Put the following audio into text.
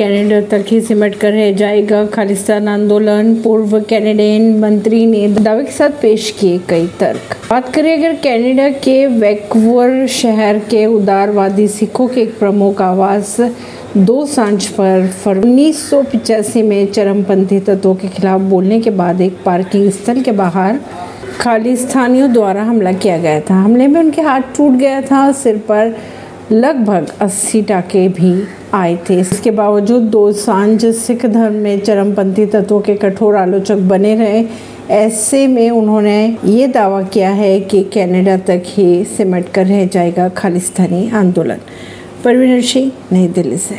Canada ही सिमट कर रह जाएगा खालिस्तान आंदोलन। पूर्व कैनेडियन मंत्री ने दावे के साथ पेश किए कई तर्क। बात करें अगर कनाडा के वैक्वर शहर के उदारवादी सिखों के एक प्रमुख आवास दो साँझ पर उन्नीस सौ पिचासी में चरमपंथी तत्वों के खिलाफ बोलने के बाद एक पार्किंग स्थल के बाहर खालिस्तानियों द्वारा हमला किया गया था। हमले में उनके हाथ टूट गया था, सिर पर लगभग 80 टाके भी आए थे। इसके बावजूद दो साँझ सिख धर्म में चरमपंथी तत्वों के कठोर आलोचक बने रहे, ऐसे में उन्होंने ये दावा किया है कि कनाडा तक ही सिमट कर रह जाएगा खालिस्तानी आंदोलन। परवीन सिंह, नई दिल्ली से।